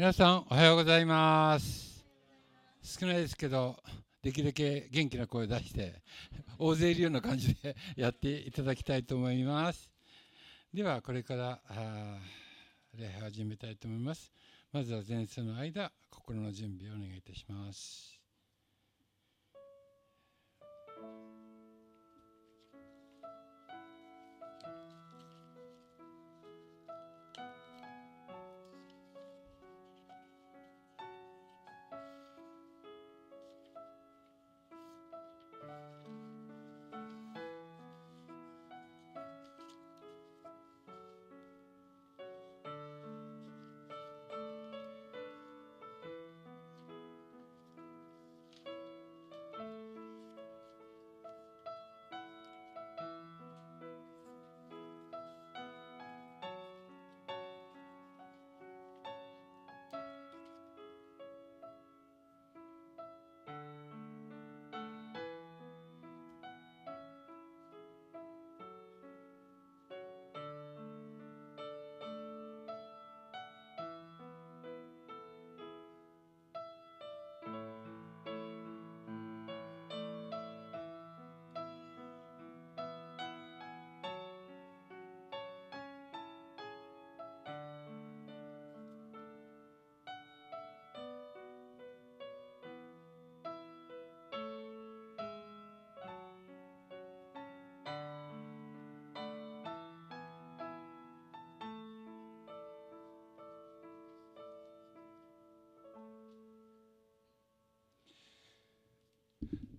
皆さんおはようございます。少ないですけどできるだけ元気な声を出して 大勢いるような感じでやっていただきたいと思います。ではこれから礼拝を始めたいと思います。まずは前奏の間心の準備をお願いいたします。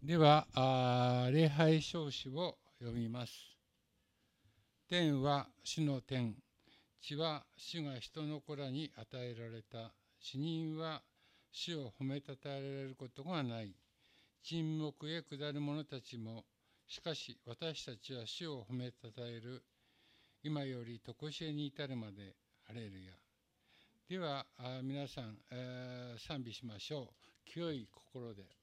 では礼拝証子を読みます。天は主の天、地は主が人の子らに与えられた。死人は主を褒めたたえられることがない。沈黙へ下る者たちも、しかし私たちは主を褒めたたえる。今より常しえに至るまで、ハレルヤ。では皆さん、えー、賛美しましょう。清い心で。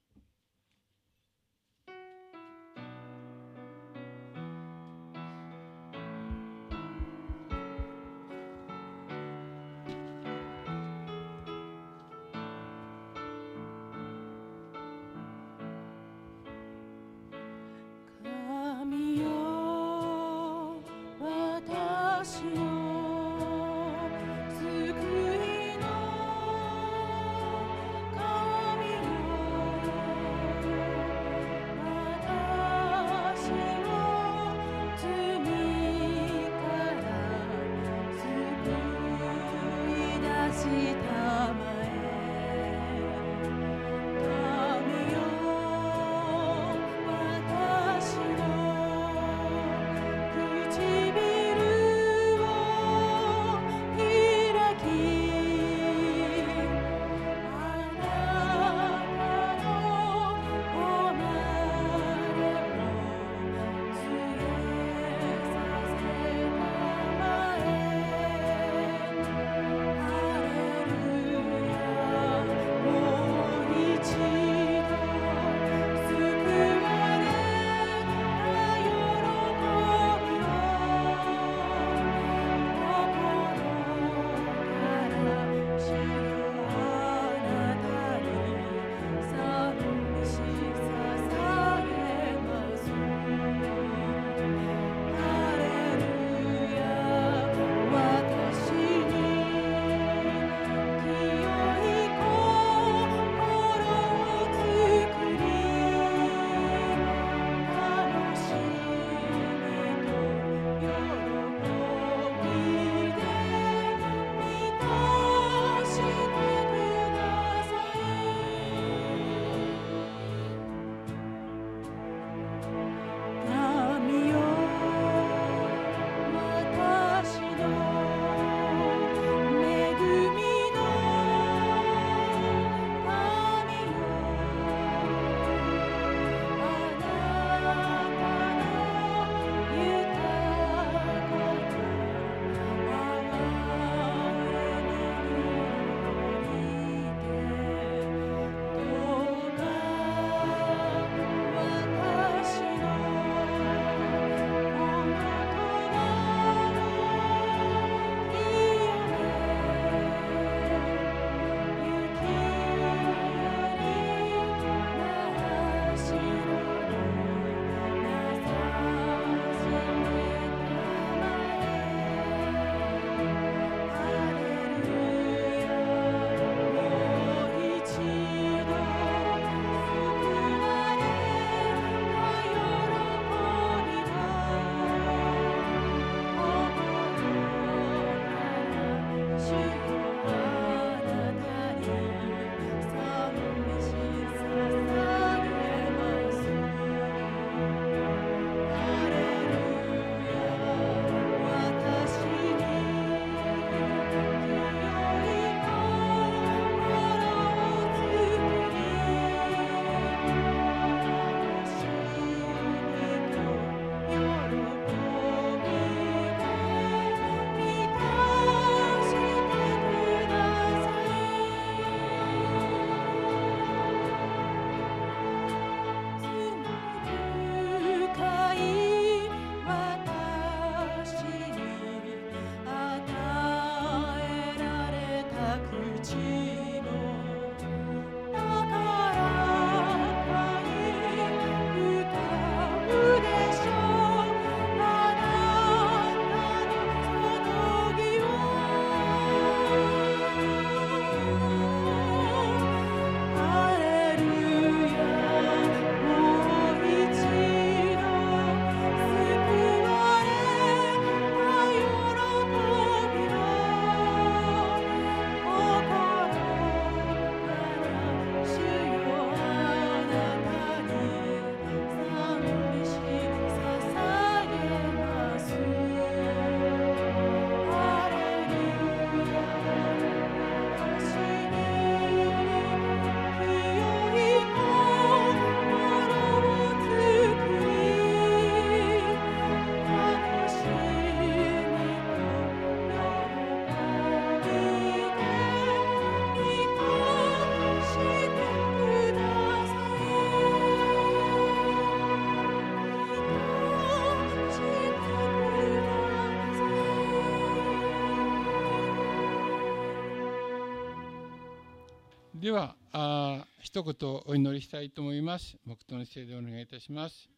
ではあ一言お祈りしたいと思います。黙祷の姿勢でお願いいたします。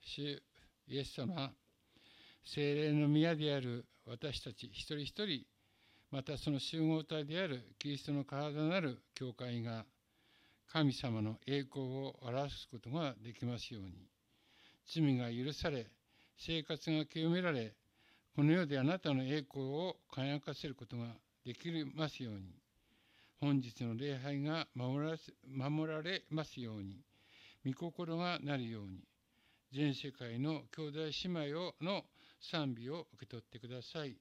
主イエス様精霊の宮である私たち一人一人またその集合体であるキリストの体なる教会が神様の栄光を表すことができますように。罪が許され生活が清められこの世であなたの栄光を輝かせることができますように本日の礼拝が守ら守られますように御心がなるように全世界の兄弟姉妹をの賛美を受け取ってください。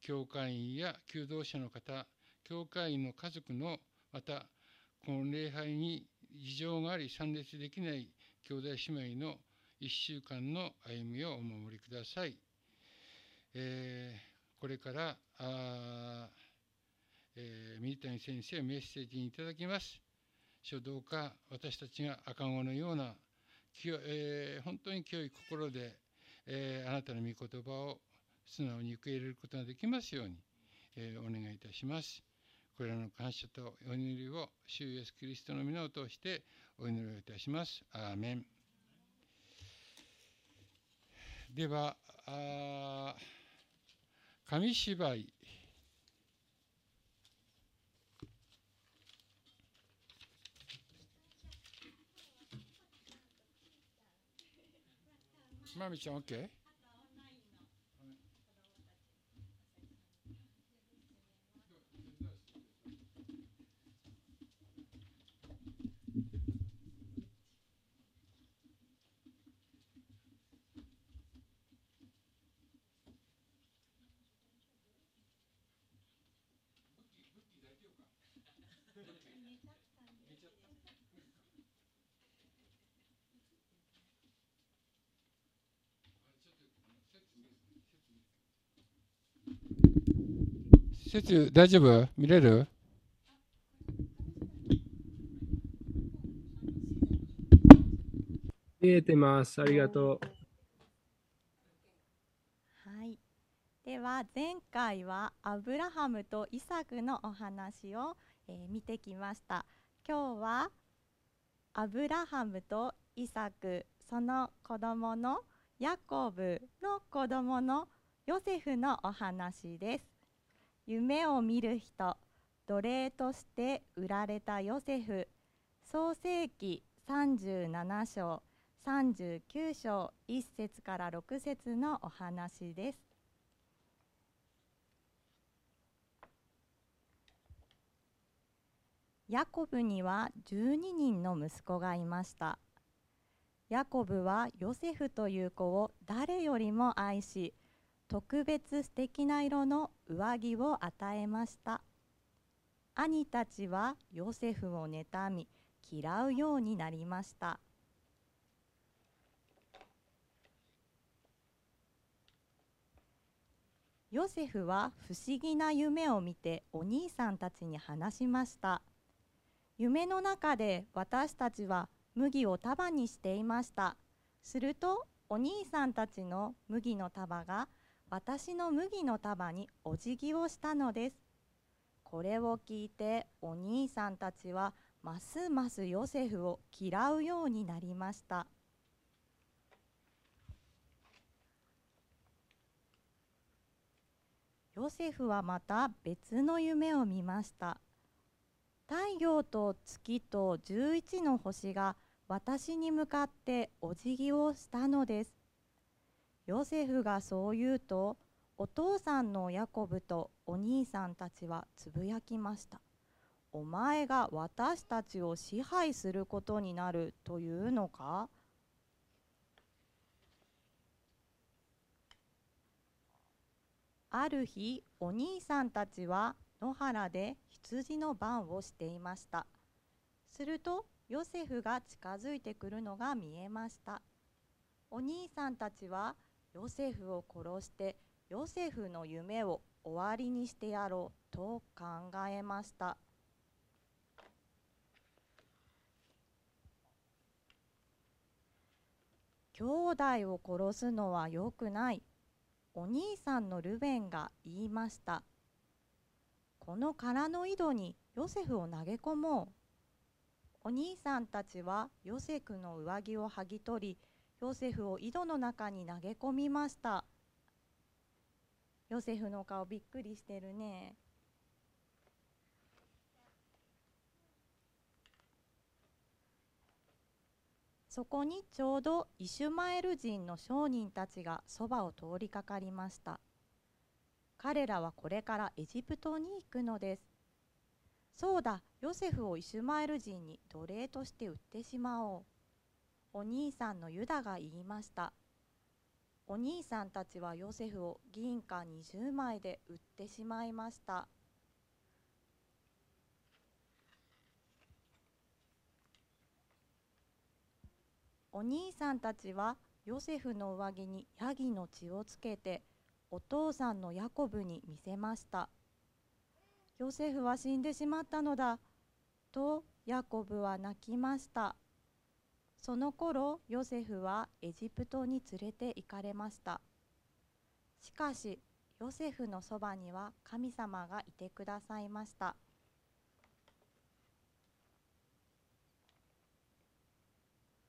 教会員や求道者の方、教会員の家族の、また、この礼拝に事情があり参列できない兄弟姉妹の1週間の歩みをお守りください。えー、これからあ、えー、水谷先生メッセージにいただきます。書道家、私たちが赤子のような、えー、本当に清い心で、えー、あなたの御言葉を素直に受け入れることができますように、えー、お願いいたします。これらの感謝とお祈りを主イエスキリストの皆を通してお祈りをいたします。アーメン。では、あ紙芝居まみちゃん OK? 説大丈夫見れる見えてます。ありがとう。はい。では前回はアブラハムとイサクのお話を、えー、見てきました。今日はアブラハムとイサク、その子供のヤコブの子供のヨセフのお話です。夢を見る人奴隷として売られたヨセフ創世記37章39章1節から6節のお話です。ヤコブには12人の息子がいました。ヤコブはヨセフという子を誰よりも愛し、特別素敵な色の上着を与えました。兄たちはヨセフを妬み嫌うようになりました。ヨセフは不思議な夢を見てお兄さんたちに話しました。夢の中で私たちは麦を束にしていました。するとお兄さんたちの麦の束が私の麦の束にお辞儀をしたのです。これを聞いてお兄さんたちはますますヨセフを嫌うようになりました。ヨセフはまた別の夢を見ました。太陽と月と11の星が私に向かってお辞儀をしたのです。ヨセフがそう言うとお父さんのヤコブとお兄さんたちはつぶやきました。お前が私たちを支配することになるというのか？ある日お兄さんたちは野原で羊の番をしていました。するとヨセフが近づいてくるのが見えました。お兄さんたちはヨセフを殺してヨセフの夢を終わりにしてやろうと考えました。兄弟を殺すのはよくない。お兄さんのルベンが言いました。この空の井戸にヨセフを投げ込もう。お兄さんたちはヨセフの上着を剥ぎ取り、ヨセフを井戸の中に投げ込みました。ヨセフの顔びっくりしてるね。そこにちょうどイシュマエル人の商人たちがそばを通りかかりました。彼らはこれからエジプトに行くのです。そうだ、ヨセフをイシュマエル人に奴隷として売ってしまおう。お兄さんのユダが言いました。お兄さんたちはヨセフを銀貨20枚で売ってしまいました。お兄さんたちはヨセフの上着にヤギの血をつけてお父さんのヤコブに見せました。ヨセフは死んでしまったのだ。とヤコブは泣きました。その頃ヨセフはエジプトに連れて行かれました。しかしヨセフのそばには神様がいてくださいました。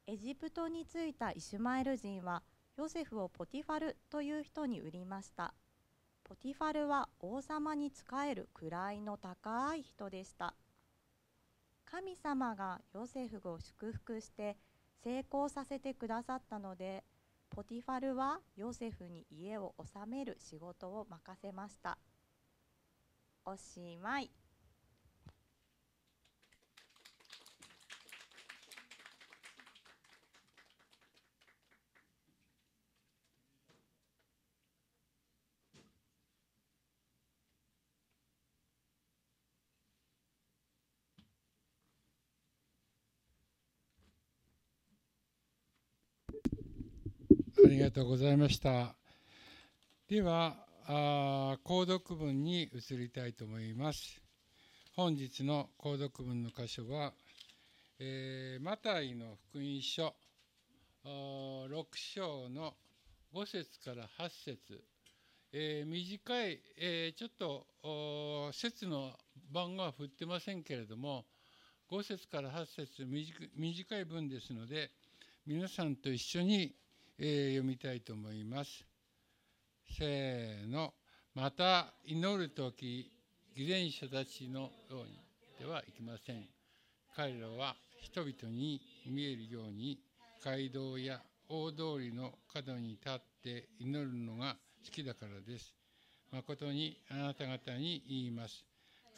エジプトに着いたイシュマエル人はヨセフをポティファルという人に売りました。ポティファルは王様に仕える位の高い人でした。神様がヨセフを祝福して成功させてくださったので、ポティファルはヨセフに家を治める仕事を任せました。おしまい。ありがとうございました。では、購読文に移りたいと思います。本日の購読文の箇所は、えー、マタイの福音書6章の5節から8節、えー、短い、えー、ちょっと節の番号は振ってませんけれども5節から8節短い文ですので皆さんと一緒にえ、読みたいと思います。せーの。また祈る時、偽善者たちのようにではいきません。彼らは人々に見えるように街道や大通りの角に立って祈るのが好きだからです。誠にあなた方に言います。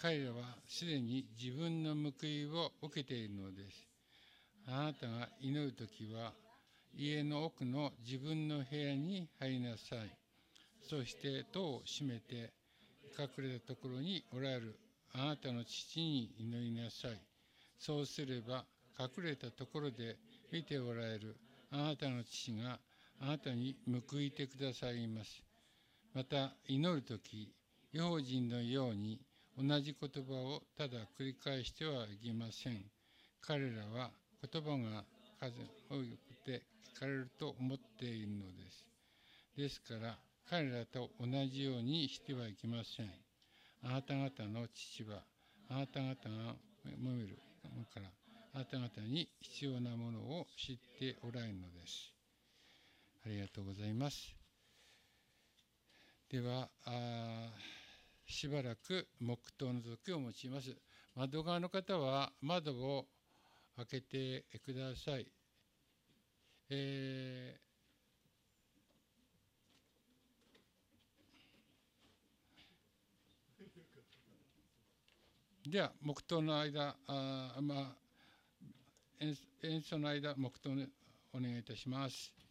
彼らはすでに自分の報いを受けているのです。あなたが祈るときは家の奥の自分の部屋に入りなさい。そして戸を閉めて隠れたところにおられるあなたの父に祈りなさい。そうすれば隠れたところで見ておられるあなたの父があなたに報いてくださいます。また祈るとき、違法人のように同じ言葉をただ繰り返してはいけません。彼らは言葉が数多くてかれると思っているのです。ですから、彼らと同じようにしてはいけません。あなた方の父は、あなた方がもめるから、あなた方に必要なものを知っておられるのです。ありがとうございます。では、しばらく黙祷の時を用います。窓側の方は窓を開けてください。えー、では黙祷の間あ、まあ、演奏の間黙祷お願いいたします。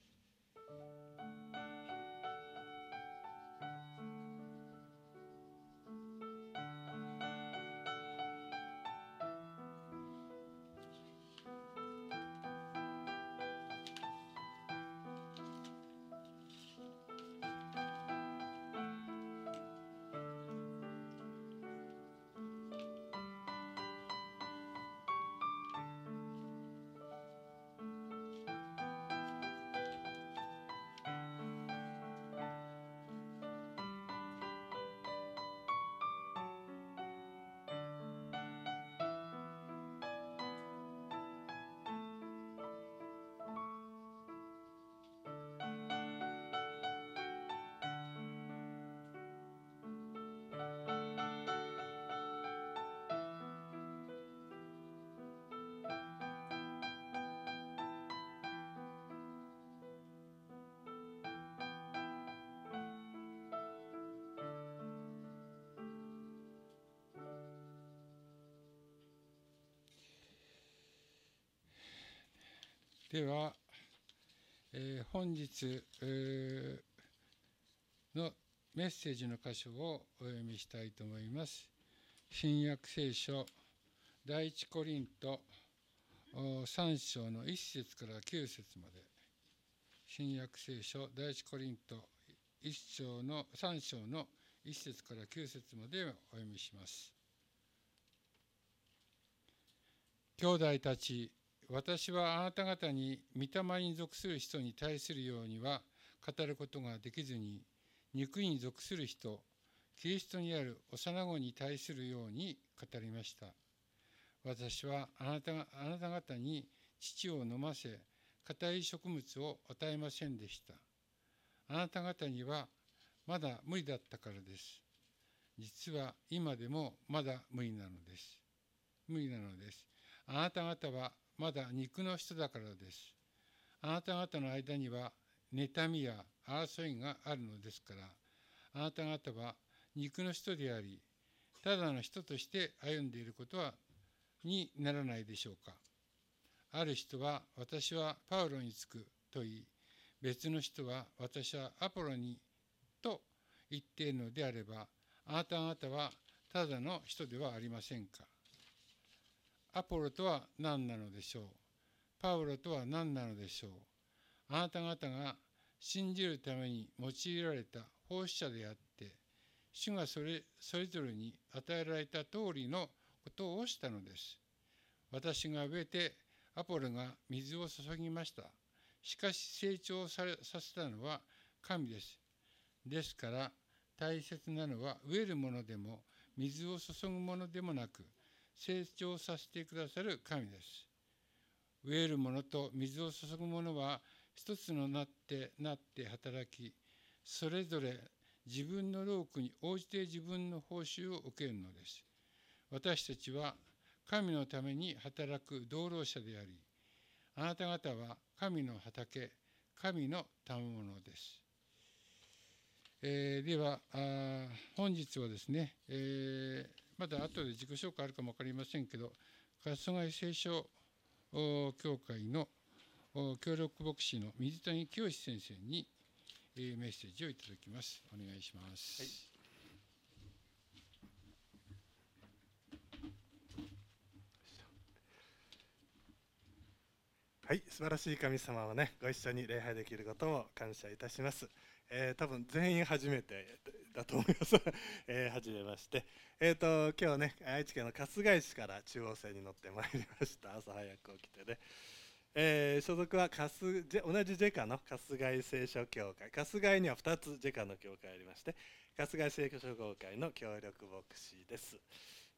では、えー、本日、えー、のメッセージの箇所をお読みしたいと思います。新約聖書第一コリント3章の1節から9節まで新約聖書第一コリント1章の3章の1節から9節までお読みします。兄弟たち私はあなた方に御霊に属する人に対するようには語ることができずに肉に属する人キリストにある幼子に対するように語りました。私はあなたあなた方に父を飲ませ硬い植物を与えませんでした。あなた方にはまだ無理だったからです。実は今でもまだ無理なのです。無理なのです。あなた方はまだ肉の人だからです。あなた方の間には妬みや争いがあるのですから、あなた方は肉の人であり、ただの人として歩んでいることはにならないでしょうか。ある人は私はパウロにつくと言い、別の人は私はアポロにと言っているのであれば、あなた方はただの人ではありませんか。アポロとは何なのでしょう？パウロとは何なのでしょう？あなた方が信じるために用いられた奉仕者であって主がそれそれぞれに与えられた通りのことをしたのです。私が植えてアポロが水を注ぎました。しかし成長ささせたのは神です。ですから大切なのは植えるものでも水を注ぐものでもなく成長させてくださる神です。植えるものと水を注ぐものは一つのなってなって働き、それぞれ自分の労苦に応じて自分の報酬を受けるのです。私たちは神のために働く道路者であり、あなた方は神の畑、神の賜物です。えー、では本日はですね、えーまだ後で自己紹介あるかも分かりませんけど、春日井聖書協会の協力牧師の水谷清先生にメッセージをいただきます。お願いします。はい、はい、素晴らしい神様をね、ご一緒に礼拝できることを感謝いたします。えー、多分全員初めてだと思います。えー、初めまして。えっ、ー、と、今日ね、愛知県の春日井市から中央線に乗ってまいりました。朝早く起きてね。えー、所属は春同じジェカの春日井聖書協会春日井には2つジェカの協会ありまして春日井聖書協会の協力牧師です、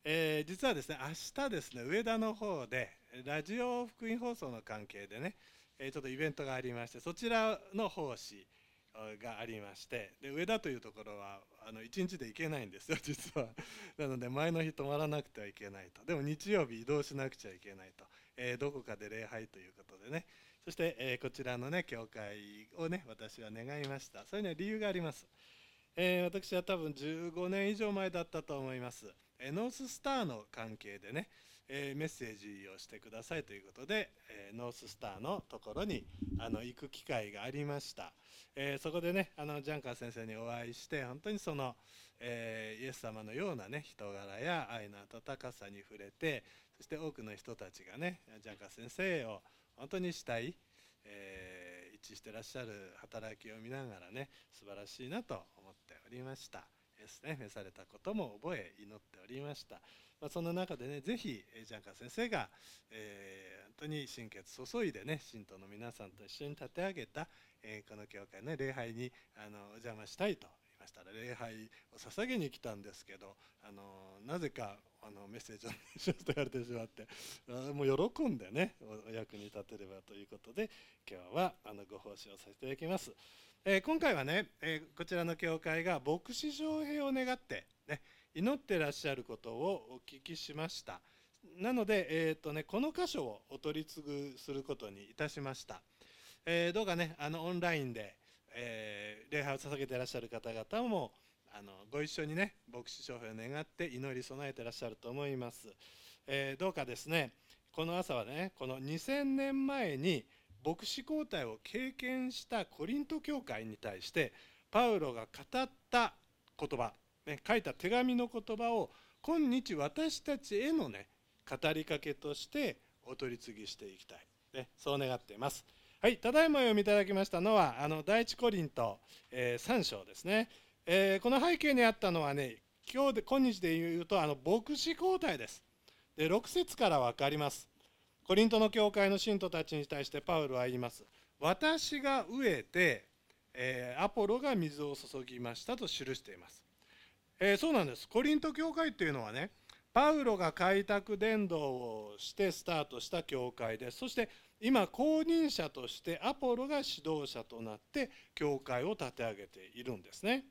えー、実はですね明日ですね上田の方でラジオ福音放送の関係でね、え、ちょっとイベントがありましてそちらの奉仕がありましてで上田というところはあの1日で行けないんですよ 実は。なので前の日泊まらなくてはいけないと。でも日曜日移動しなくちゃいけないと、えー、どこかで礼拝ということでね。そして、えー、こちらのね教会をね私は願いました。それには理由があります、えー、私は多分15年以上前だったと思います、えノーススターの関係でねえー、メッセージをしてくださいということで、えー、ノーススターのところにあの行く機会がありました、えー、そこでねあのジャンカー先生にお会いして本当にその、えイエス様のようなね人柄や愛の温かさに触れてそして多くの人たちがねジャンカー先生を本当にしたい、え一致してらっしゃる働きを見ながらね素晴らしいなと思っておりました。ですね召されたことも覚え祈っておりましたまあ、その中でねぜひジャンカー先生が、えー、本当に心血注いでね信徒の皆さんと一緒に立て上げた、えー、この教会ね礼拝にあのお邪魔したいと言いましたら礼拝を捧げに来たんですけどあのなぜかあのメッセージをしますと言われてしまってもう喜んでねお役に立てればということで今日はあのご奉仕をさせていただきます。えー、今回はね、えー、こちらの教会が牧師招聘を願ってね祈ってらっしゃることをお聞きしました。なので、えーとね、この箇所をお取り次ぐすることにいたしました、えー、どうかねあのオンラインで、え、礼拝を捧げてらっしゃる方々もあのご一緒にね牧師商標を願って祈り備えてらっしゃると思います、え、どうかですねこの朝はねこの2000年前に牧師交代を経験したコリント教会に対してパウロが語った言葉、ね、書いた手紙の言葉を今日私たちへのね語りかけとしてお取り次ぎしていきたい、ね、そう願っています。はい、ただいま読みいただきましたのはあの第一コリント、えー、3章ですね、えー、この背景にあったのはね今日で今日で言うとあの牧師交代です。で6節から分かります。コリントの教会の信徒たちに対してパウロは言います。私が植えて、えー、アポロが水を注ぎましたと記しています、えー、そうなんです。コリント教会っていうのはねパウロが開拓伝道をしてスタートした教会です。そして今公認者としてアポロが指導者となって教会を立て上げているんですね。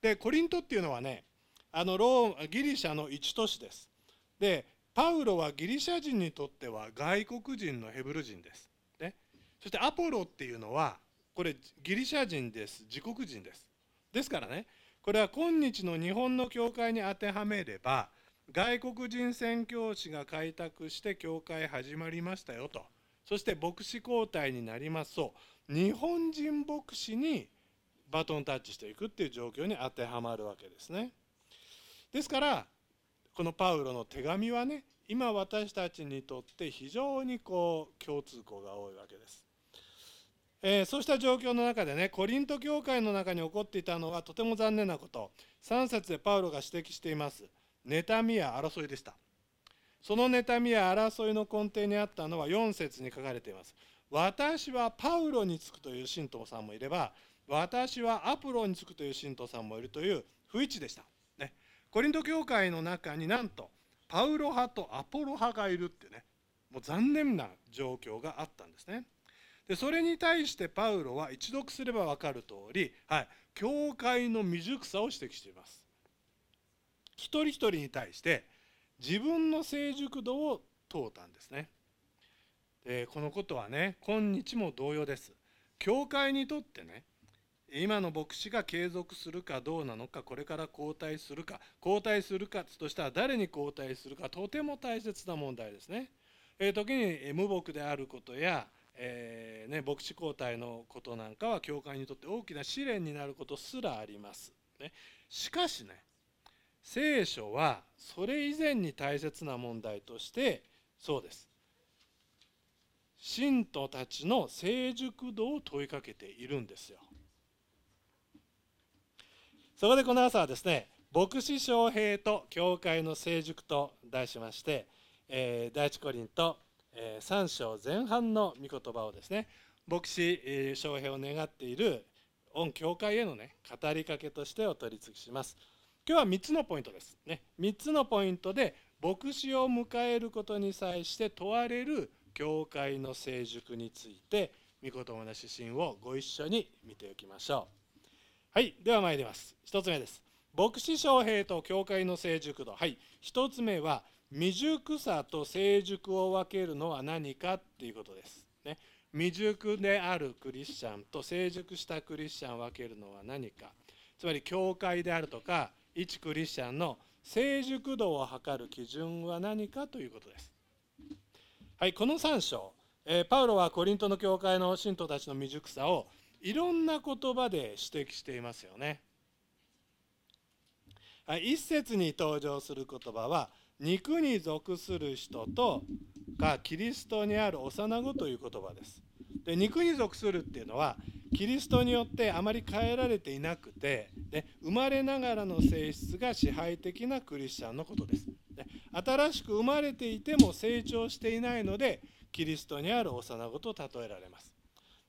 でコリントっていうのはねあのローギリシャの一都市です。でパウロはギリシャ人にとっては外国人のヘブル人です、ね、そしてアポロっていうのはこれギリシャ人です。自国人です。ですからねこれは今日の日本の教会に当てはめれば外国人宣教師が開拓して教会始まりましたよと。そして牧師交代になりますと日本人牧師にバトンタッチしていくっていう状況に当てはまるわけですね。ですからこのパウロの手紙はね今私たちにとって非常にこう共通項が多いわけです、えー、そうした状況の中でねコリント教会の中に起こっていたのはとても残念なこと。3節でパウロが指摘しています。妬みや争いでした。その妬みや争いの根底にあったのは4節に書かれています。私はパウロにつくという信徒さんもいれば私はアプロにつくという信徒さんもいるという不一致でした。コリント教会の中になんとパウロ派とアポロ派がいるってね。もう残念な状況があったんですね。でそれに対してパウロは一読すれば分かる通り、はい、教会の未熟さを指摘しています。一人一人に対して自分の成熟度を問うたんですね。でこのことはね今日も同様です。教会にとってね今の牧師が継続するかどうなのかこれから交代するか交代するかとしたら誰に交代するかとても大切な問題ですね。えー、時に無牧であることや、えー、ね、牧師交代のことなんかは教会にとって大きな試練になることすらあります。ね、しかしね聖書はそれ以前に大切な問題としてそうです信徒たちの成熟度を問いかけているんですよ。そこでこの朝はですね牧師翔平と教会の成熟と題しまして、えー、第一コリント、えー、3章前半の御言葉をですね牧師、えー、翔平を願っている御教会へのね語りかけとしてお取り次ぎします。今日は3つのポイントです。ね3つのポイントで牧師を迎えることに際して問われる教会の成熟について御言葉の指針をご一緒に見ておきましょう。はいでは参ります。1つ目です。牧師将兵と教会の成熟度。はい1つ目は未熟さと成熟を分けるのは何かっていうことです。ね。未熟であるクリスチャンと成熟したクリスチャンを分けるのは何か。つまり教会であるとか一クリスチャンの成熟度を測る基準は何かということです。はいこの3章、えー、パウロはコリントの教会の信徒たちの未熟さをいろんな言葉で指摘していますよね。一節に登場する言葉は肉に属する人とがキリストにある幼子という言葉です。で肉に属するっていうのはキリストによってあまり変えられていなくてで生まれながらの性質が支配的なクリスチャンのことです。で新しく生まれていても成長していないのでキリストにある幼子と例えられます。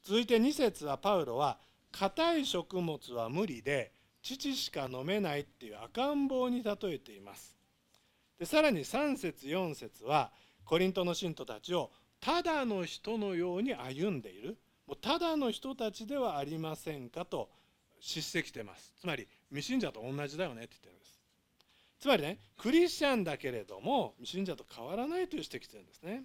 続いて2節はパウロは硬い食物は無理で乳しか飲めないっていう赤ん坊に例えています。でさらに3節4節はコリントの信徒たちをただの人のように歩んでいる。もうただの人たちではありませんかと叱責してます。つまり未信者と同じだよねって言ってるんです。つまりねクリスチャンだけれども未信者と変わらないという指摘してるんですね。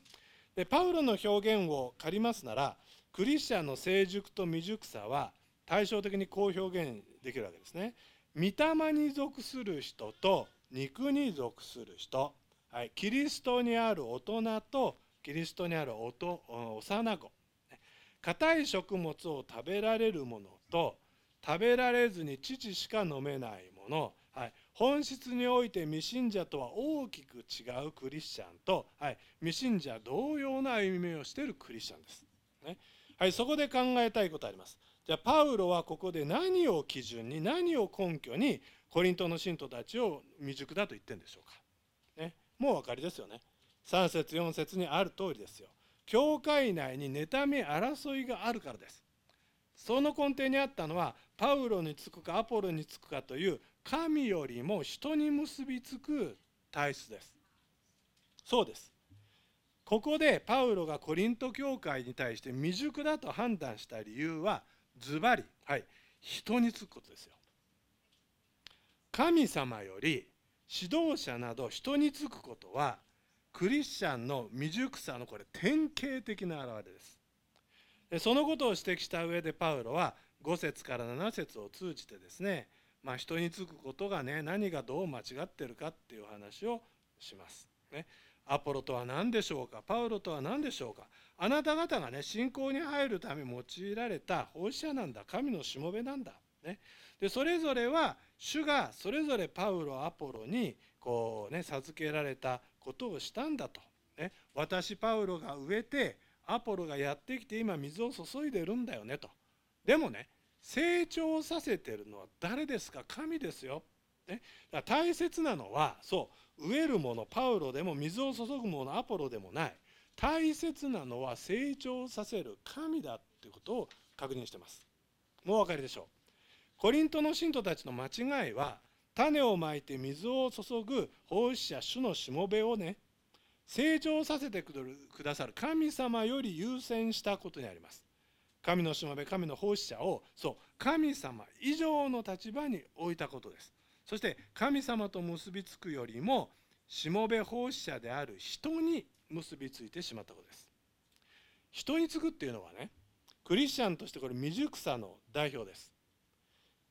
でパウロの表現を借りますならクリスチャンの成熟と未熟さは対照的にこう表現できるわけですね。御霊に属する人と肉に属する人、はい、キリストにある大人とキリストにある幼子。硬い食物を食べられるものと食べられずに乳しか飲めないもの、はい、本質において未信者とは大きく違うクリスチャンと、はい、未信者同様な歩みをしているクリスチャンです。ね。はい、そこで考えたいことあります。じゃあパウロはここで何を基準に何を根拠にコリントの信徒たちを未熟だと言ってるんでしょうか。ね、もうお分かりですよね。3節4節にある通りですよ。教会内に妬み争いがあるからです。その根底にあったのはパウロにつくかアポロにつくかという神よりも人に結びつく体質です。そうです。ここでパウロがコリント教会に対して未熟だと判断した理由はズバリ、はい、人につくことですよ。神様より指導者など人につくことはクリスチャンの未熟さのこれ典型的な表れです。そのことを指摘した上でパウロは5節から7節を通じてですね、まあ、人につくことがね何がどう間違ってるかっていう話をします。ね、アポロとは何でしょうか？パウロとは何でしょうか？あなた方がね信仰に入るため用いられた奉仕者なんだ神のしもべなんだ。ね、でそれぞれは主がそれぞれパウロアポロにこうね授けられたことをしたんだと。ね、私パウロが植えてアポロがやってきて今水を注いでるんだよねと。でもね成長させてるのは誰ですか？神ですよ。ね、だから大切なのはそう植えるものパウロでも水を注ぐものアポロでもない大切なのは成長させる神だっていうことを確認してます。もうお分かりでしょう。コリントの信徒たちの間違いは種をまいて水を注ぐ奉仕者主のしもべをね成長させてくださる神様より優先したことにあります。神のしもべ神の奉仕者をそう神様以上の立場に置いたことです。そして神様と結びつくよりもしもべ奉仕者である人に結びついてしまったことです。人につくっていうのはねクリスチャンとしてこれ未熟さの代表です、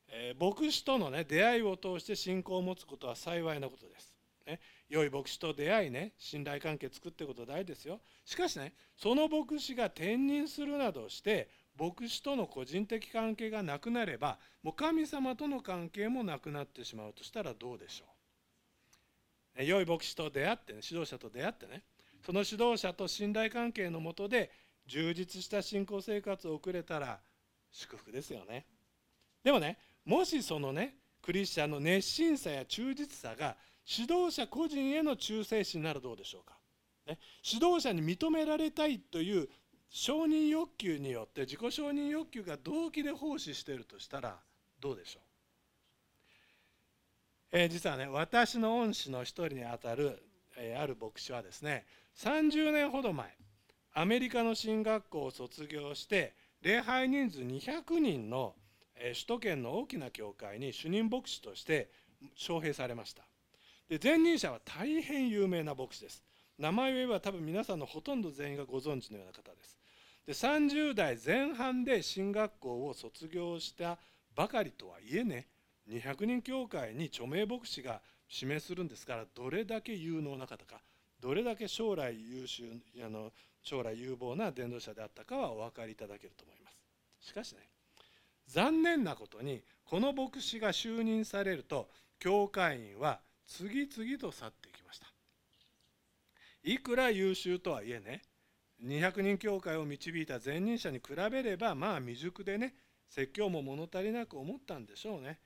えー、牧師とのね出会いを通して信仰を持つことは幸いなことです、ね、良い牧師と出会いね信頼関係作ってこと大事ですよ。しかしねその牧師が転任するなどして牧師との個人的関係がなくなればもう神様との関係もなくなってしまうとしたらどうでしょう？良い牧師と出会ってね指導者と出会ってねその指導者と信頼関係のもとで充実した信仰生活を送れたら祝福ですよね。でもねもしそのねクリスチャンの熱心さや忠実さが指導者個人への忠誠心ならどうでしょうか、ね、指導者に認められたいという承認欲求によって自己承認欲求が動機で奉仕しているとしたらどうでしょう、えー、実はね私の恩師の一人にあたる、えー、ある牧師はですね30年ほど前アメリカの進学校を卒業して礼拝人数200人の首都圏の大きな教会に主任牧師として招聘されました。で前任者は大変有名な牧師です。名前を言えば多分皆さんのほとんど全員がご存知のような方です。で30代前半で進学校を卒業したばかりとはいえね200人教会に著名牧師が指名するんですからどれだけ有能な方かどれだけ将来優秀あの将来有望な伝道者であったかはお分かりいただけると思います。しかしね残念なことにこの牧師が就任されると教会員は次々と去っていきいくら優秀とはいえね200人教会を導いた前任者に比べればまあ未熟でね説教も物足りなく思ったんでしょうね。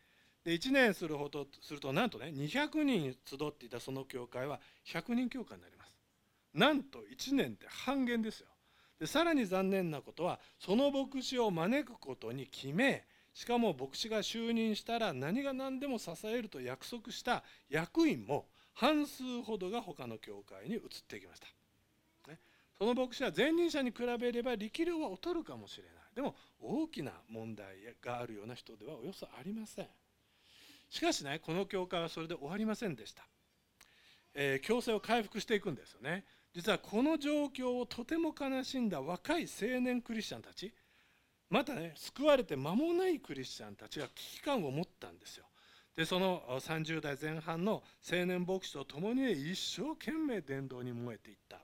で1年するほどするとなんとね200人集っていたその教会は100人教会になります。なんと1年で半減ですよ。でさらに残念なことはその牧師を招くことに決めしかも牧師が就任したら何が何でも支えると約束した役員も半数ほどが他の教会に移ってきました、ね、その牧師は前任者に比べれば力量は劣るかもしれない。でも大きな問題があるような人ではおよそありません。しかしねこの教会はそれで終わりませんでした、えー、強制を回復していくんですよね。実はこの状況をとても悲しんだ若い青年クリスチャンたちまたね救われて間もないクリスチャンたちが危機感を持ったんですよ。でその30代前半の青年牧師と共に、一生懸命伝道に燃えていった。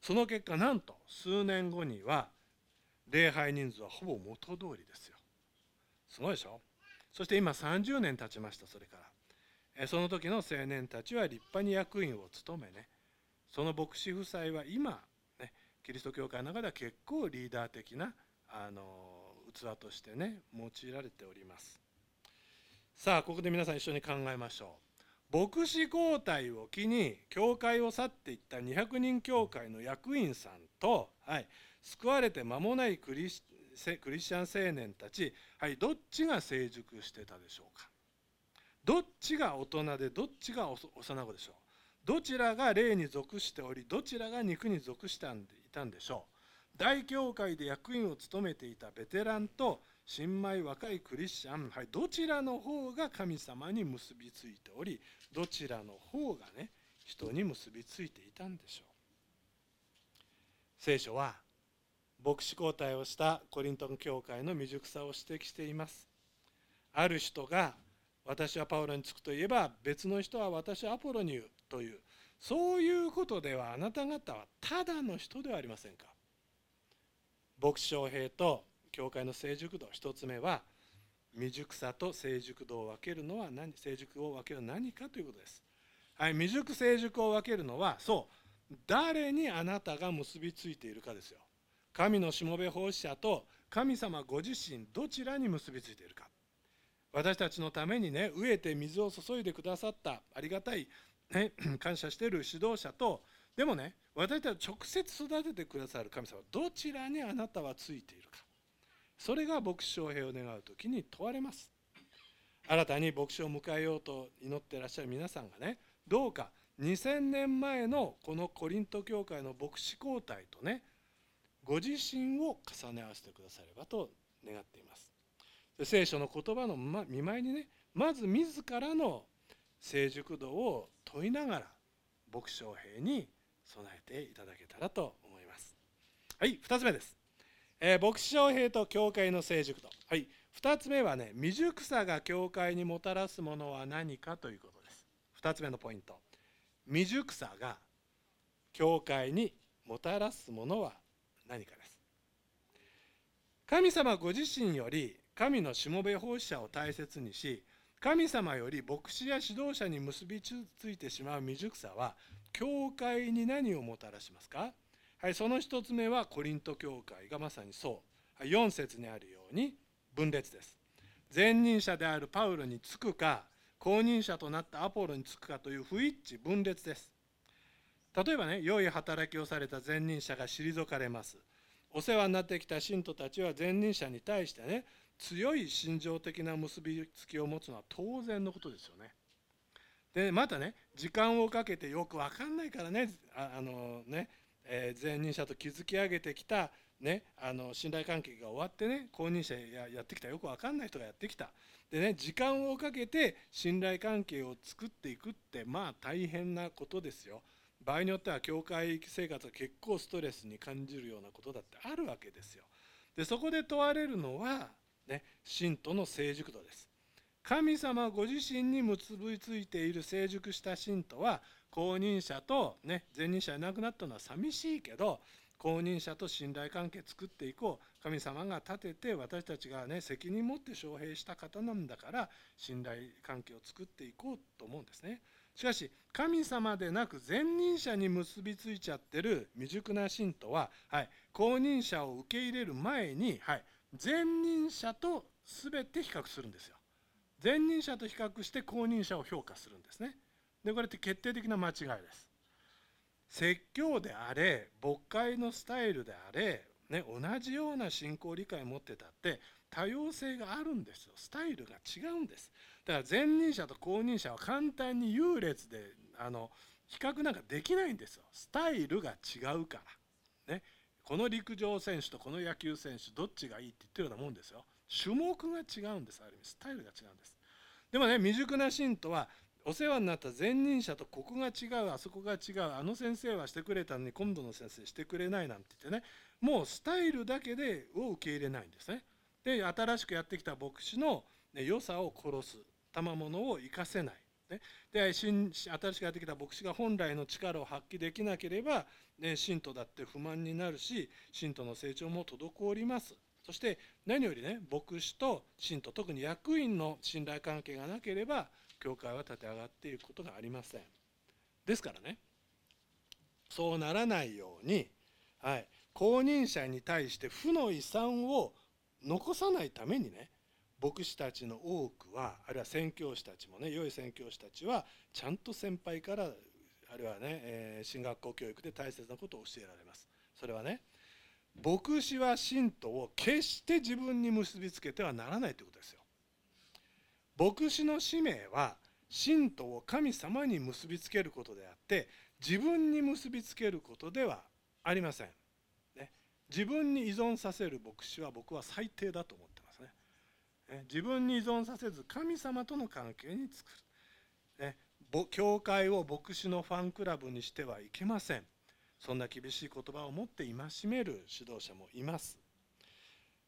その結果なんと数年後には礼拝人数はほぼ元通りですよ。すごいでしょ？そして今30年経ちましたそれから。その時の青年たちは立派に役員を務めねその牧師夫妻は今、ね、キリスト教会の中では結構リーダー的なあの器としてね用いられております。さあここで皆さん一緒に考えましょう。牧師交代を機に教会を去っていった200人教会の役員さんと、はい、救われて間もないクリスクリスチャン青年たち、はい、どっちが成熟してたでしょうか。どっちが大人でどっちが幼子でしょう。どちらが霊に属しておりどちらが肉に属していたんでしょう。大教会で役員を務めていたベテランと新米若いクリスチャン、はい、どちらの方が神様に結びついておりどちらの方がね人に結びついていたんでしょう。聖書は牧師交代をしたコリントン教会の未熟さを指摘しています。ある人が私はパウロにつくといえば別の人は私はアポロに言うというそういうことではあなた方はただの人ではありませんか。牧師翔平と教会の成熟度1つ目は未熟さと成熟度を分けるのは何成熟を分けるのは何かということです、はい、未熟成熟を分けるのはそう誰にあなたが結びついているかですよ。神のしもべ奉仕者と神様ご自身どちらに結びついているか。私たちのためにね飢えて水を注いでくださったありがたい、ね、感謝している指導者とでもね私たちを直接育ててくださる神様どちらにあなたはついているか。それが牧師翔平を願う時に問われます。新たに牧師を迎えようと祈ってらっしゃる皆さんがねどうか2000年前のこのコリント教会の牧師交代とねご自身を重ね合わせてくださればと願っています。聖書の言葉の見舞いにねまず自らの成熟度を問いながら牧師翔平に備えていただけたらと思います。はい2つ目です。えー、牧師翔平と教会の成熟度、はい、2つ目はね未熟さが教会にもたらすものは何かということです。2つ目のポイント。未熟さが教会にもたらすものは何かです。神様ご自身より神のしもべ奉仕者を大切にし神様より牧師や指導者に結びついてしまう未熟さは教会に何をもたらしますか？はい、その一つ目はコリント教会がまさにそう、はい、4節にあるように分裂です。前任者であるパウロにつくか後任者となったアポロにつくかという不一致分裂です。例えばね良い働きをされた前任者が退かれます。お世話になってきた信徒たちは前任者に対してね強い心情的な結びつきを持つのは当然のことですよね。でまたね時間をかけてよく分かんないからねあのねえー、前任者と築き上げてきた、ね、あの信頼関係が終わってね後任者ややってきたよく分かんない人がやってきた。でね時間をかけて信頼関係を作っていくってまあ大変なことですよ。場合によっては教会生活は結構ストレスに感じるようなことだってあるわけですよ。でそこで問われるのは、ね、信徒の成熟度です。神様ご自身に結びついている成熟した信徒は後任者と、ね、前任者いなくなったのは寂しいけど後任者と信頼関係作っていこう。神様が立てて私たちがね責任持って招聘した方なんだから信頼関係を作っていこうと思うんですね。しかし神様でなく前任者に結びついちゃってる未熟な信徒は、はい、後任者を受け入れる前に、はい、前任者と全て比較するんですよ。前任者と比較して後任者を評価するんですね。でこれって決定的な間違いです。説教であれ牧会のスタイルであれ、ね、同じような信仰理解を持ってたって多様性があるんですよ。スタイルが違うんです。だから前任者と後任者は簡単に優劣であの比較なんかできないんですよ。スタイルが違うから、ね、この陸上選手とこの野球選手どっちがいいって言ってるようなもんですよ。種目が違うんですある意味。スタイルが違うんです。でもね未熟な信徒はお世話になった前任者とここが違うあそこが違うあの先生はしてくれたのに今度の先生してくれないなんて言ってね。もうスタイルだけでを受け入れないんですね。で新しくやってきた牧師の、ね、良さを殺す賜物を生かせない、ね、で新新しくやってきた牧師が本来の力を発揮できなければね、信徒だって不満になるし信徒の成長も滞ります。そして何よりね牧師と信徒特に役員の信頼関係がなければ教会は立て上がっていくことがありません。ですからねそうならないように、はい、公認者に対して負の遺産を残さないためにね牧師たちの多くはあるいは宣教師たちもね良い宣教師たちはちゃんと先輩からあるいはね、えー、進学校教育で大切なことを教えられます。それはね牧師は信徒を決して自分に結びつけてはならないということですよ。牧師の使命は信徒を神様に結びつけることであって自分に結びつけることではありません、ね、自分に依存させる牧師は僕は最低だと思ってますね。ね。自分に依存させず神様との関係に作る、ね、教会を牧師のファンクラブにしてはいけません。そんな厳しい言葉を持って戒める指導者もいます。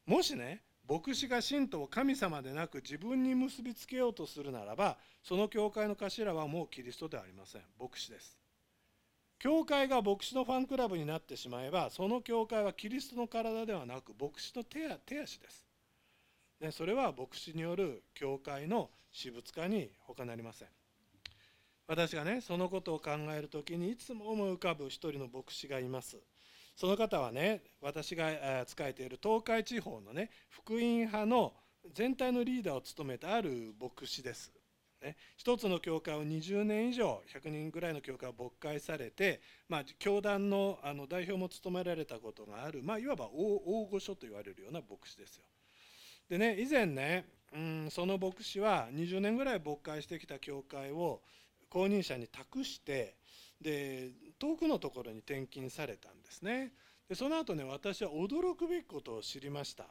もしね牧師が信徒を神様でなく自分に結びつけようとするならばその教会の頭はもうキリストではありません。牧師です。教会が牧師のファンクラブになってしまえばその教会はキリストの体ではなく牧師の手足です。でそれは牧師による教会の私物化に他なりません。私がねそのことを考える時にいつも思い浮かぶ一人の牧師がいます。その方はね私が仕えている東海地方のね福音派の全体のリーダーを務めたある牧師です。ね、一つの教会を20年以上100人ぐらいの教会を牧会されて、まあ、教団のあの代表も務められたことがある、まあ、いわば大御所と言われるような牧師ですよ。でね以前ね、うん、その牧師は20年ぐらい牧会してきた教会を公認者に託してで遠くのところに転勤されたんですねでその後ね私は驚くべきことを知りました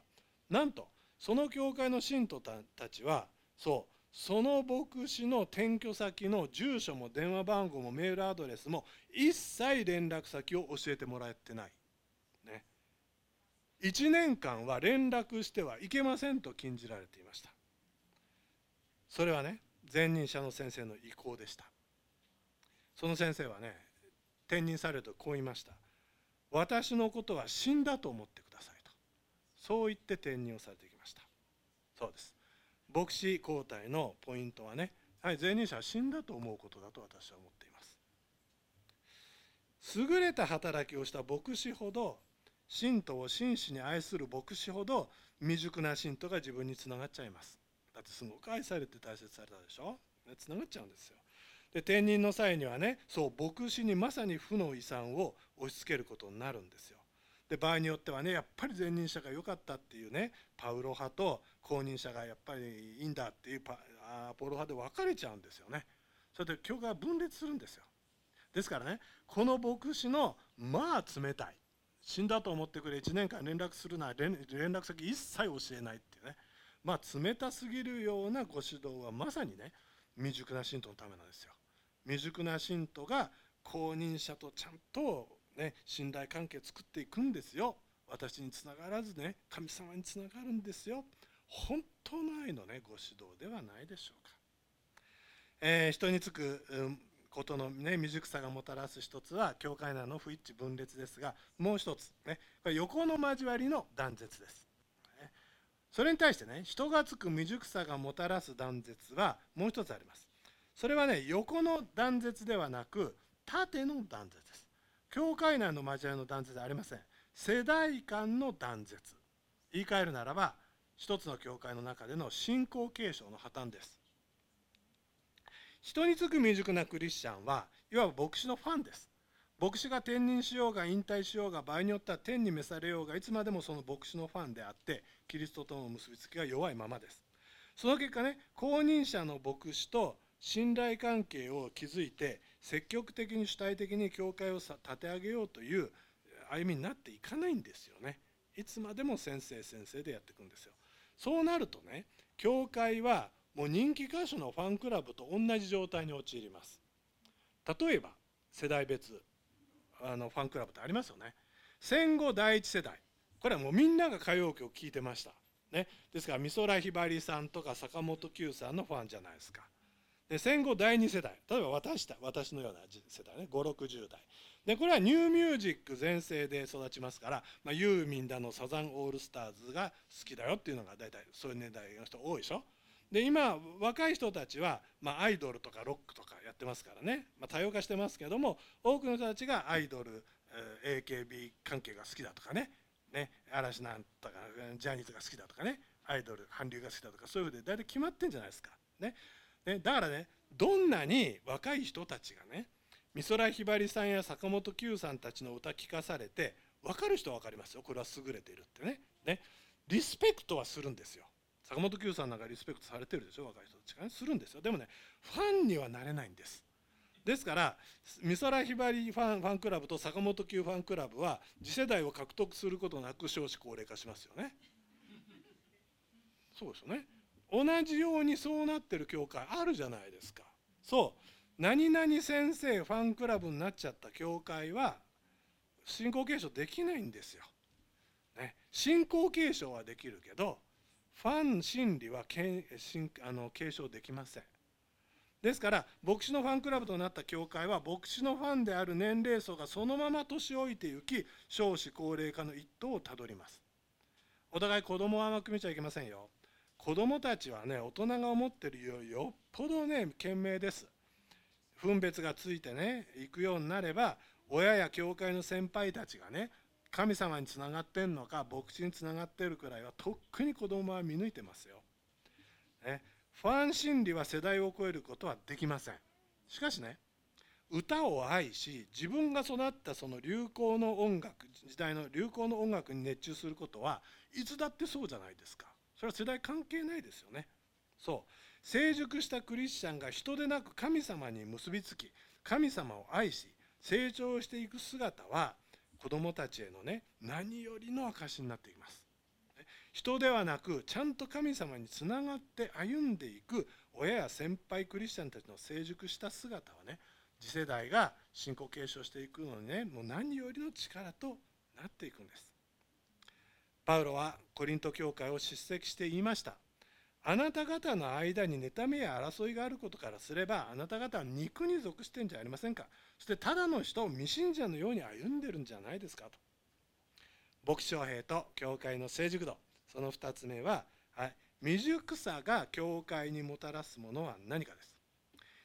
なんとその教会の信徒たちはそうその牧師の転居先の住所も電話番号もメールアドレスも一切連絡先を教えてもらってない。ね。1年間は連絡してはいけませんと禁じられていました。それはね前任者の先生の意向でした。その先生はね転任されるとこう言いました。私のことは死んだと思ってくださいと。そう言って転任をされてきました。そうです。牧師交代のポイントはねはい前任者は死んだと思うことだと私は思っています。優れた働きをした牧師ほど信徒を真摯に愛する牧師ほど未熟な信徒が自分につながっちゃいます。だってすごく愛されて大切されたでしょ？つながっちゃうんですよ。で転任の際にはねそう牧師にまさに負の遺産を押し付けることになるんですよ。で場合によってはねやっぱり前任者が良かったっていうねパウロ派と後任者がやっぱりいいんだっていうパアポロ派で分かれちゃうんですよね。それで教会は分裂するんですよ。ですからねこの牧師のまあ冷たい死んだと思ってくれ1年間連絡するな連連絡先一切教えないっていうねまあ冷たすぎるようなご指導はまさにね未熟な信徒のためなんですよ。未熟な信徒が公認者とちゃんと、ね、信頼関係作っていくんですよ。私につながらずね神様につながるんですよ。本当の愛のねご指導ではないでしょうか、えー、人につく、うん、ことの、ね、未熟さがもたらす一つは教会内の不一致分裂ですがもう一つ、ね、これ横の交わりの断絶です。それに対してね人がつく未熟さがもたらす断絶はもう一つあります。それはね横の断絶ではなく縦の断絶です。教会内の交わりの断絶ではありません。世代間の断絶。言い換えるならば一つの教会の中での信仰継承の破綻です。人につく未熟なクリスチャンはいわば牧師のファンです。牧師が転任しようが引退しようが場合によっては天に召されようがいつまでもその牧師のファンであってキリストとの結びつきが弱いままです。その結果ね公認者の牧師と信頼関係を築いて積極的に主体的に教会を立て上げようという歩みになっていかないんですよね。いつまでも先生先生でやっていくんですよ。そうなるとね教会はもう人気歌手のファンクラブと同じ状態に陥ります。例えば世代別あのファンクラブってありますよね。戦後第一世代これはもうみんなが歌謡曲を聴いてました。ね、ですから美空ひばりさんとか坂本九さんのファンじゃないですか。で戦後第2世代。例えば私た私のような世代ね。560代。でこれはニューミュージック全盛で育ちますから、まあ、ユーミンだのサザンオールスターズが好きだよっていうのが大体そういう年代の人多いでしょ。で今若い人たちは、まあ、アイドルとかロックとかやってますからね、まあ、多様化してますけども多くの人たちがアイドル、えー、AKB 関係が好きだとかね。ね嵐なんとかジャニーズが好きだとかね。アイドル韓流が好きだとかそういうふうで大体決まってんじゃないですか。ね。ね、だからねどんなに若い人たちがね美空ひばりさんや坂本九さんたちの歌聞かされて分かる人は分かりますよ。これは優れているってね。ね。リスペクトはするんですよ。坂本九さんなんかリスペクトされてるでしょ若い人たちがね。するんですよ。でもねファンにはなれないんです。ですから美空ひばりファンファンクラブと坂本九ファンクラブは次世代を獲得することなく少子高齢化しますよね。そうですよね。同じようにそうなってる教会あるじゃないですかそう何々先生ファンクラブになっちゃった教会は信仰継承できないんですよ。ね、信仰継承はできるけどファン心理はけんあの継承できません。ですから牧師のファンクラブとなった教会は牧師のファンである年齢層がそのまま年老いていき少子高齢化の一途をたどります。お互い子供を甘く見ちゃいけませんよ。子供たちはね大人が思ってるよりよっぽどね賢明です。分別がついてね行くようになれば親や教会の先輩たちがね神様につながってんのか牧師につながってるくらいはとっくに子供は見抜いてますよ。ね、ファン心理は世代を超えることはできません。しかしね歌を愛し自分が育ったその流行の音楽時代の流行の音楽に熱中することはいつだってそうじゃないですかそれは世代関係ないですよね。そう。成熟したクリスチャンが人でなく神様に結びつき神様を愛し成長していく姿は子供たちへのね何よりの証になっています。人ではなくちゃんと神様につながって歩んでいく親や先輩クリスチャンたちの成熟した姿はね次世代が信仰継承していくのにねもう何よりの力となっていくんです。パウロはコリント教会を叱責して言いました。あなた方の間に妬みや争いがあることからすればあなた方は肉に属してんじゃありませんか。そしてただの人を未信者のように歩んでるんじゃないですかと。牧師将兵と教会の成熟度その2つ目は、はい、未熟さが教会にもたらすものは何かです。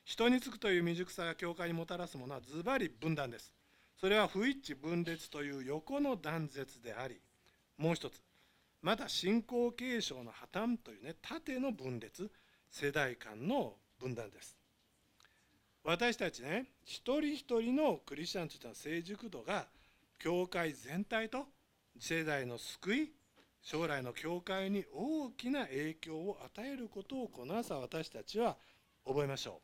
人につくという未熟さが教会にもたらすものはズバリ分断です。それは不一致分裂という横の断絶でありもう一つ。また信仰継承の破綻というね縦の分裂世代間の分断です。私たちね一人一人のクリスチャンとしての成熟度が教会全体と次世代の救い将来の教会に大きな影響を与えることをこの朝私たちは覚えましょ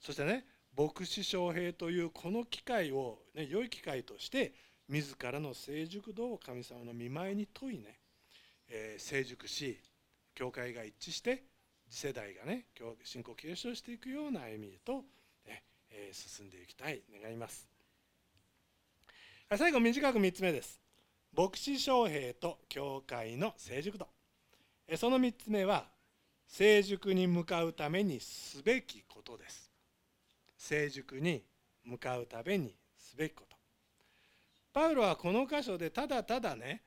う。そしてね牧師将兵というこの機会を、ね、良い機会として自らの成熟度を神様の見舞いに問いね。えー、成熟し教会が一致して次世代がね信仰継承していくような歩みへと、ねえー、進んでいきたい願います。最後短く3つ目です。牧師将兵と教会の成熟度。その3つ目は成熟に向かうためにすべきことです。成熟に向かうためにすべきこと。パウロはこの箇所でただただね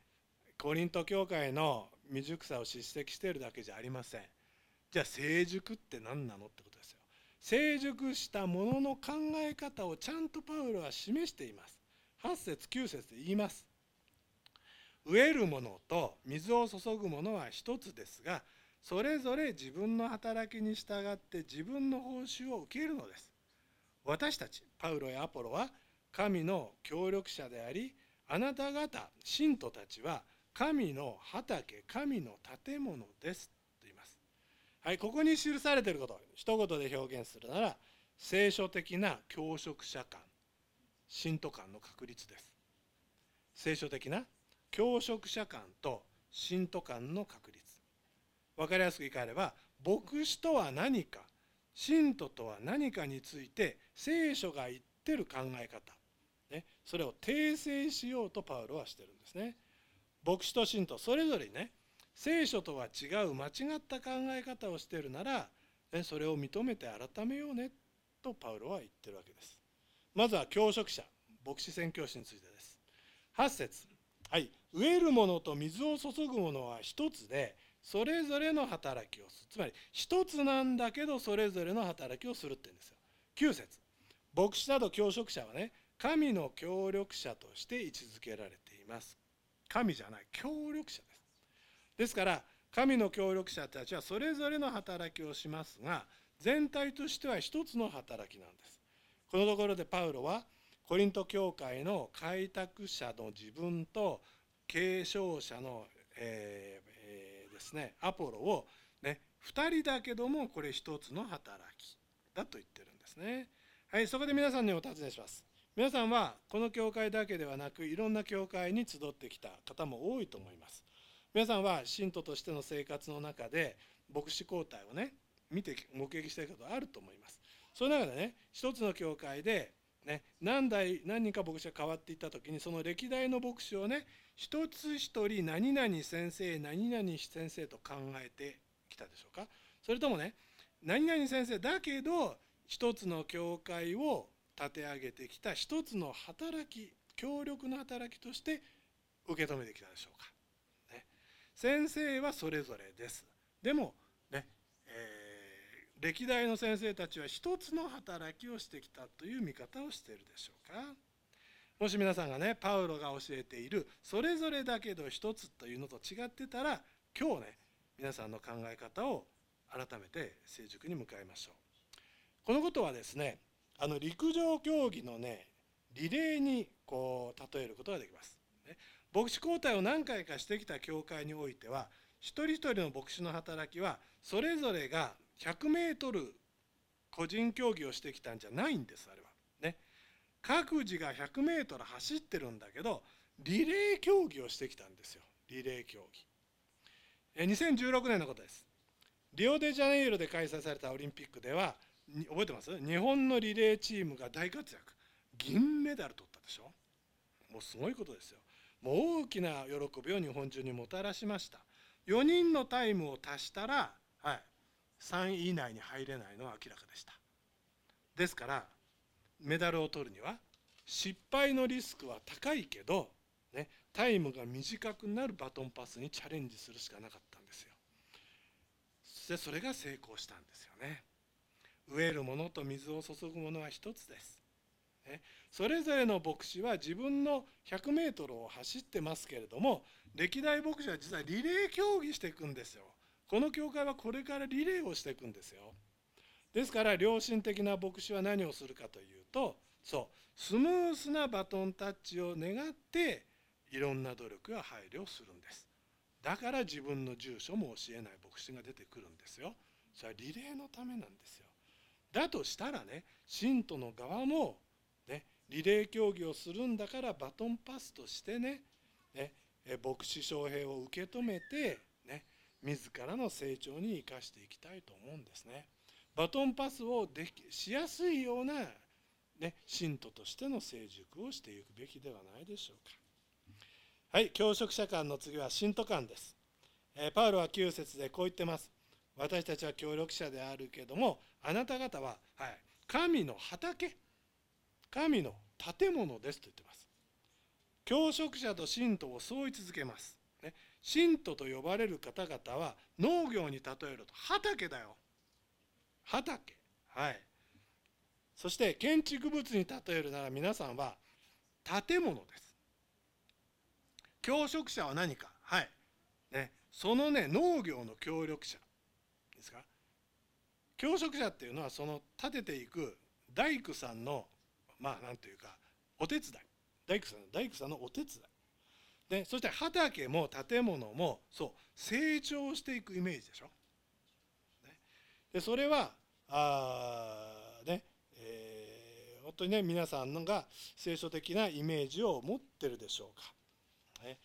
コリント教会の未熟さを叱責しているだけじゃありません。じゃあ成熟って何なのってことですよ。成熟したものの考え方をちゃんとパウロは示しています。8節9節で言います。飢えるものと水を注ぐものは一つですがそれぞれ自分の働きに従って自分の報酬を受けるのです。私たちパウロやアポロは神の協力者でありあなた方信徒たちは神の畑神の建物ですと言います。はいここに記されていること一言で表現するなら聖書的な教職者間信徒間の確立です。聖書的な教職者間と信徒間の確立分かりやすく言い換えれば牧師とは何か信徒とは何かについて聖書が言ってる考え方、それを訂正しようとパウロはしてるんですね。牧師と信徒それぞれね聖書とは違う間違った考え方をしているなら、ね、それを認めて改めようねとパウロは言ってるわけです。まずは教職者牧師宣教師についてです。8節。はい。植えるものと水を注ぐものは一つでそれぞれの働きをする。つまり一つなんだけどそれぞれの働きをするって言うんですよ。9節。牧師など教職者はね神の協力者として位置づけられています。神じゃない協力者です。ですから神の協力者たちはそれぞれの働きをしますが全体としては一つの働きなんです。このところでパウロはコリント教会の開拓者の自分と継承者の、えーえー、ですねアポロをね2人だけどもこれ一つの働きだと言ってるんですね。はいそこで皆さんにお尋ねします。皆さんはこの教会だけではなくいろんな教会に集ってきた方も多いと思います。皆さんは信徒としての生活の中で牧師交代をね見て目撃していことあると思います。その中でね一つの教会でね、何代何人か牧師が変わっていった時にその歴代の牧師をね一つ一人何々先生何々先生と考えてきたでしょうか。それともね何々先生だけど一つの教会を立て上げてきた一つの働き協力の働きとして受け止めてきたでしょうか。ね。先生はそれぞれです。でもね、えー、歴代の先生たちは一つの働きをしてきたという見方をしているでしょうか。もし皆さんがねパウロが教えているそれぞれだけど一つというのと違ってたら今日ね皆さんの考え方を改めて成熟に向かいましょう。このことはですねあの陸上競技のねリレーにこう例えることができます、ね、牧師交代を何回かしてきた教会においては一人一人の牧師の働きはそれぞれが100メートル個人競技をしてきたんじゃないんですあれは。ね。各自が100メートル走ってるんだけどリレー競技をしてきたんですよリレー競技。2016年のことです。リオデジャネイロで開催されたオリンピックでは覚えてます？日本のリレーチームが大活躍。銀メダル取ったでしょ？もうすごいことですよ。もう大きな喜びを日本中にもたらしました。4人のタイムを足したら、はい、3位以内に入れないのは明らかでした。ですからメダルを取るには失敗のリスクは高いけど、ね、タイムが短くなるバトンパスにチャレンジするしかなかったんですよ。そしてそれが成功したんですよね。植えるものと水を注ぐものは一つです。ね、それぞれの牧師は自分の 100m を走ってますけれども歴代牧師は実はリレー競技していくんですよ。この教会はこれからリレーをしていくんですよ。ですから良心的な牧師は何をするかというとそうスムースなバトンタッチを願っていろんな努力や配慮をするんです。だから自分の住所も教えない牧師が出てくるんですよ。それはリレーのためなんですよ。だとしたらね信徒の側もね、リレー競技をするんだからバトンパスとしてねね牧師翔平を受け止めて、ね、自らの成長に生かしていきたいと思うんですね。バトンパスをできしやすいような、ね、信徒としての成熟をしていくべきではないでしょうか。はい、教職者間の次は信徒間です。え、パウロは9節でこう言ってます。私たちは協力者であるけども、あなた方は、はい、神の畑、神の建物ですと言ってます。教職者と信徒をそう言い続けます。ね、信徒と呼ばれる方々は農業に例えると畑だよ。畑。はい。そして建築物に例えるなら皆さんは建物です。教職者は何か。はい。ね、そのね農業の協力者ですか。教職者っていうのはその建てていく大工さんのまあなんというかお手伝い。大工さんの大工さんのお手伝い。でそして畑も建物もそう成長していくイメージでしょ、ね、でそれはあねえー、本当にね皆さんが聖書的なイメージを持ってるでしょうか、ね。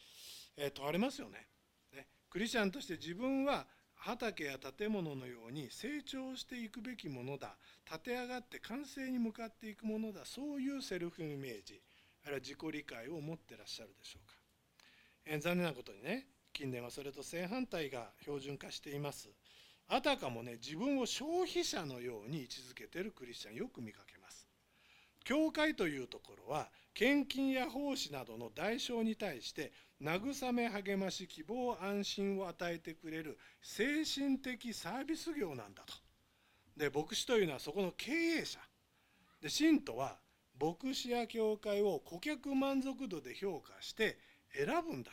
えー、問われますよね。ね。クリスチャンとして自分は畑や建物のように成長していくべきものだ。立て上がって完成に向かっていくものだ。そういうセルフイメージ。あるいは自己理解を持ってらっしゃるでしょうか、え、残念なことにね近年はそれと正反対が標準化しています。あたかもね自分を消費者のように位置づけてるクリスチャンよく見かけます。教会というところは献金や奉仕などの代償に対して慰め励まし希望安心を与えてくれる精神的サービス業なんだと。で牧師というのはそこの経営者。で信徒は牧師や教会を顧客満足度で評価して選ぶんだ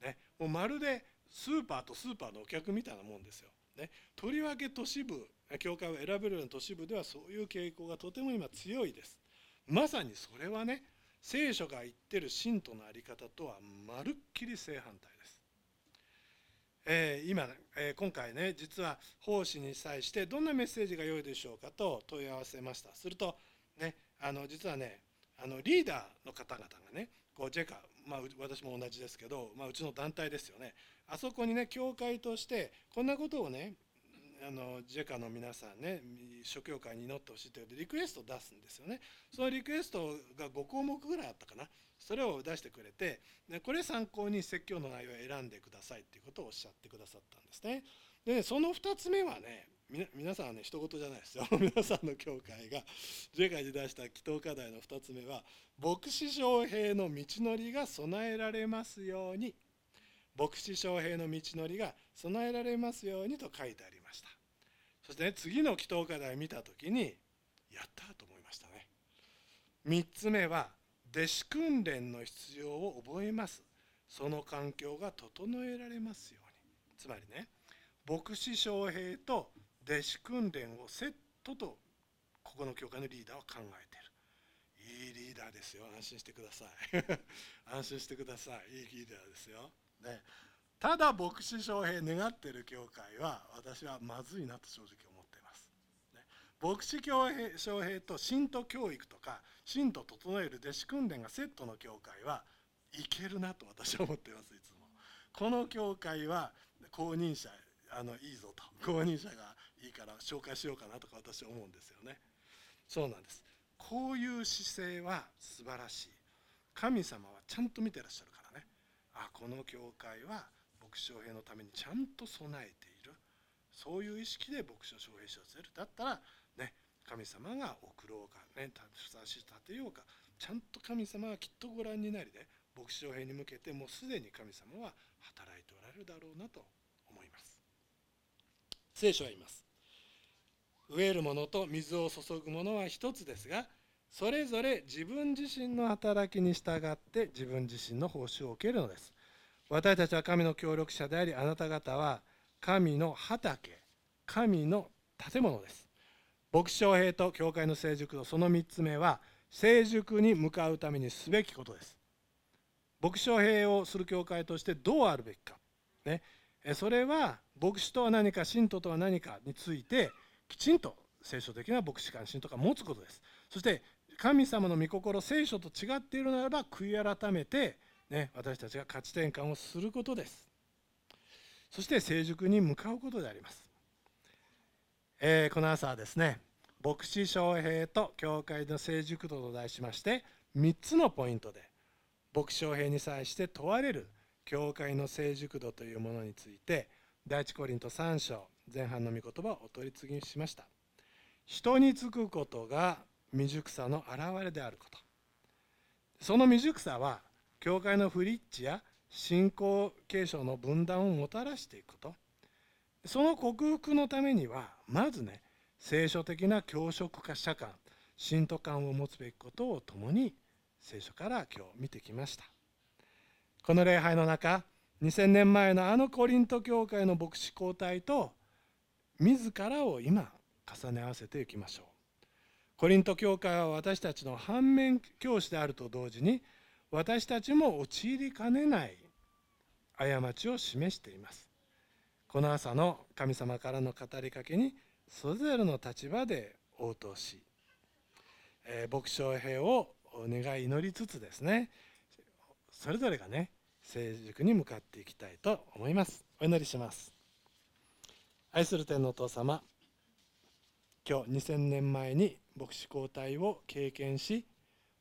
と、ね、もうまるでスーパーとスーパーのお客みたいなもんですよ、ね、とりわけ都市部教会を選べるような都市部ではそういう傾向がとても今強いです。まさにそれはね聖書が言ってる信徒の在り方とはまるっきり正反対です。えー、今、えー、今回ね実は奉仕に際してどんなメッセージが良いでしょうかと問い合わせましたするとねあの実はねあのリーダーの方々がねこうジェカ、まあ、私も同じですけど、まあ、うちの団体ですよねあそこにね教会としてこんなことをねあのジェカの皆さんね諸教会に祈ってほしいというリクエストを出すんですよね。そのリクエストが5項目ぐらいあったかな。それを出してくれてでこれ参考に説教の内容を選んでくださいっていうことをおっしゃってくださったんですね。でその2つ目はね皆さんはね一言じゃないですよ。皆さんの教会がジェカに出した祈祷課題の2つ目は牧師将兵の道のりが備えられますように。牧師将兵の道のりが備えられますようにと書いてありました。そして、ね、次の祈祷課題を見た時にやったと思いましたね。3つ目は弟子訓練の必要を覚えます。その環境が整えられますように。つまりね牧師将兵と弟子訓練をセットとここの教会のリーダーは考えている。いいリーダーですよ。安心してください。安心してください。いいリーダーですよ。ね、ただ牧師将兵願ってる教会は私はまずいなと正直思っています。ね、牧師教兵将兵と信徒教育とか信徒整える弟子訓練がセットの教会はいけるなと私は思っていますいつも。この教会は公認者あのいいぞと公認者がいいから紹介しようかなとか私は思うんですよね。そうなんです。こういう姿勢は素晴らしい。神様はちゃんと見てらっしゃる。あこの教会は牧師将兵のためにちゃんと備えている。そういう意識で牧師将兵士をせる。だったらね神様が送ろうかねふさわしい立てようかちゃんと神様はきっとご覧になりね牧師将兵に向けてもうすでに神様は働いておられるだろうなと思います。聖書は言います。飢えるものと水を注ぐものは一つですがそれぞれ自分自身の働きに従って自分自身の報酬を受けるのです。私たちは神の協力者でありあなた方は神の畑神の建物です。牧師将兵と教会の成熟とその3つ目は成熟に向かうためにすべきことです。牧師将兵をする教会としてどうあるべきか、ね、それは牧師とは何か信徒とは何かについてきちんと聖書的な牧師関心とか持つことです。そして神様の御心聖書と違っているならば悔い改めて、ね、私たちが価値転換をすることです。そして成熟に向かうことであります、えー、この朝はですね牧師将兵と教会の成熟度と題しまして3つのポイントで牧師将兵に際して問われる教会の成熟度というものについて第一コリント3章前半の御言葉をお取り次ぎしました。人につくことが未熟さの表れであること。その未熟さは教会の不立地や信仰継承の分断をもたらしていくこと。その克服のためにはまずね聖書的な教職化社感信徒感を持つべきことを共に聖書から今日見てきました。この礼拝の中2000年前のあのコリント教会の牧師交代と自らを今重ね合わせていきましょう。コリント教会は私たちの反面教師であると同時に私たちも陥りかねない過ちを示しています。この朝の神様からの語りかけにそれぞれの立場で応答し、えー、牧師兵を願い祈りつつですねそれぞれがね成熟に向かっていきたいと思います。お祈りします。愛する天のお父様今日2000年前に牧師交代を経験し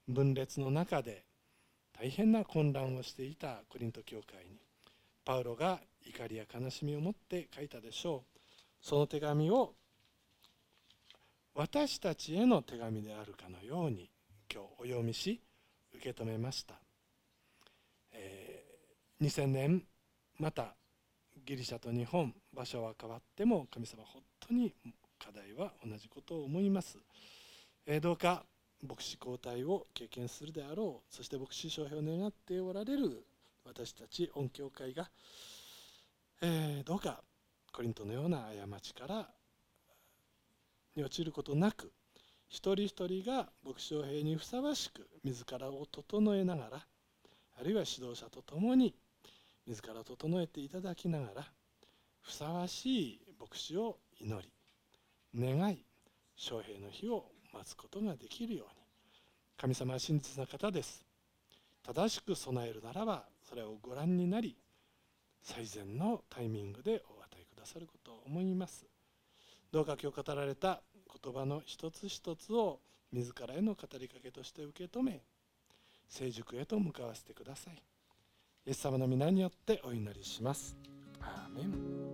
分裂の中で大変な混乱をしていたコリント教会にパウロが怒りや悲しみを持って書いたでしょう。その手紙を私たちへの手紙であるかのように今日お読みし受け止めました、えー2000年またギリシャと日本場所は変わっても神様本当に課題は同じことを思います、えどうか牧師交代を経験するであろう。そして牧師招聘を願っておられる私たち音教会が、えーどうかコリントのような過ちからに陥ることなく一人一人が牧師招聘にふさわしく自らを整えながらあるいは指導者と共に自らを整えていただきながらふさわしい牧師を祈り願い将兵の日を待つことができるように。神様は真実な方です。正しく備えるならばそれをご覧になり最善のタイミングでお与えくださることを思います。どうか今日語られた言葉の一つ一つを自らへの語りかけとして受け止め成熟へと向かわせてください。イエス様の皆によってお祈りします。アーメン。